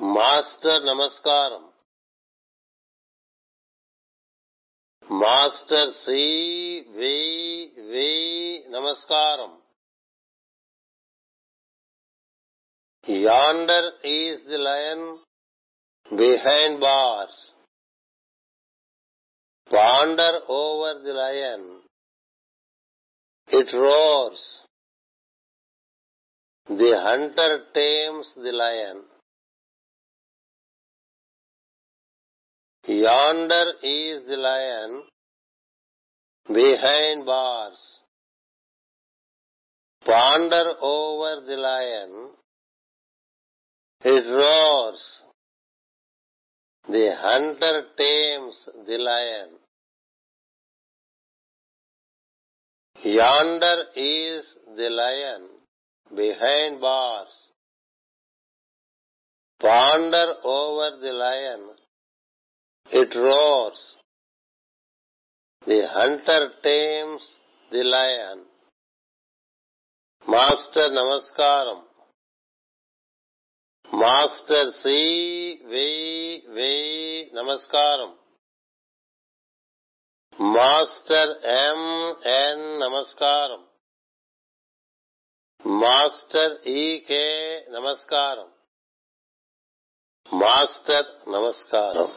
Master నమస్కారం. Master C V V నమస్కారం. Yonder is the lion behind bars ponder over the lion it roars the hunter tames the lion Yonder is the lion behind bars. Ponder over the lion. It roars. The hunter tames the lion. Yonder is the lion behind bars. Ponder over the lion. It roars. The hunter tames the lion. Master Namaskaram. Master C V V Namaskaram. Master M N Namaskaram. Master E K Namaskaram. Master Namaskaram.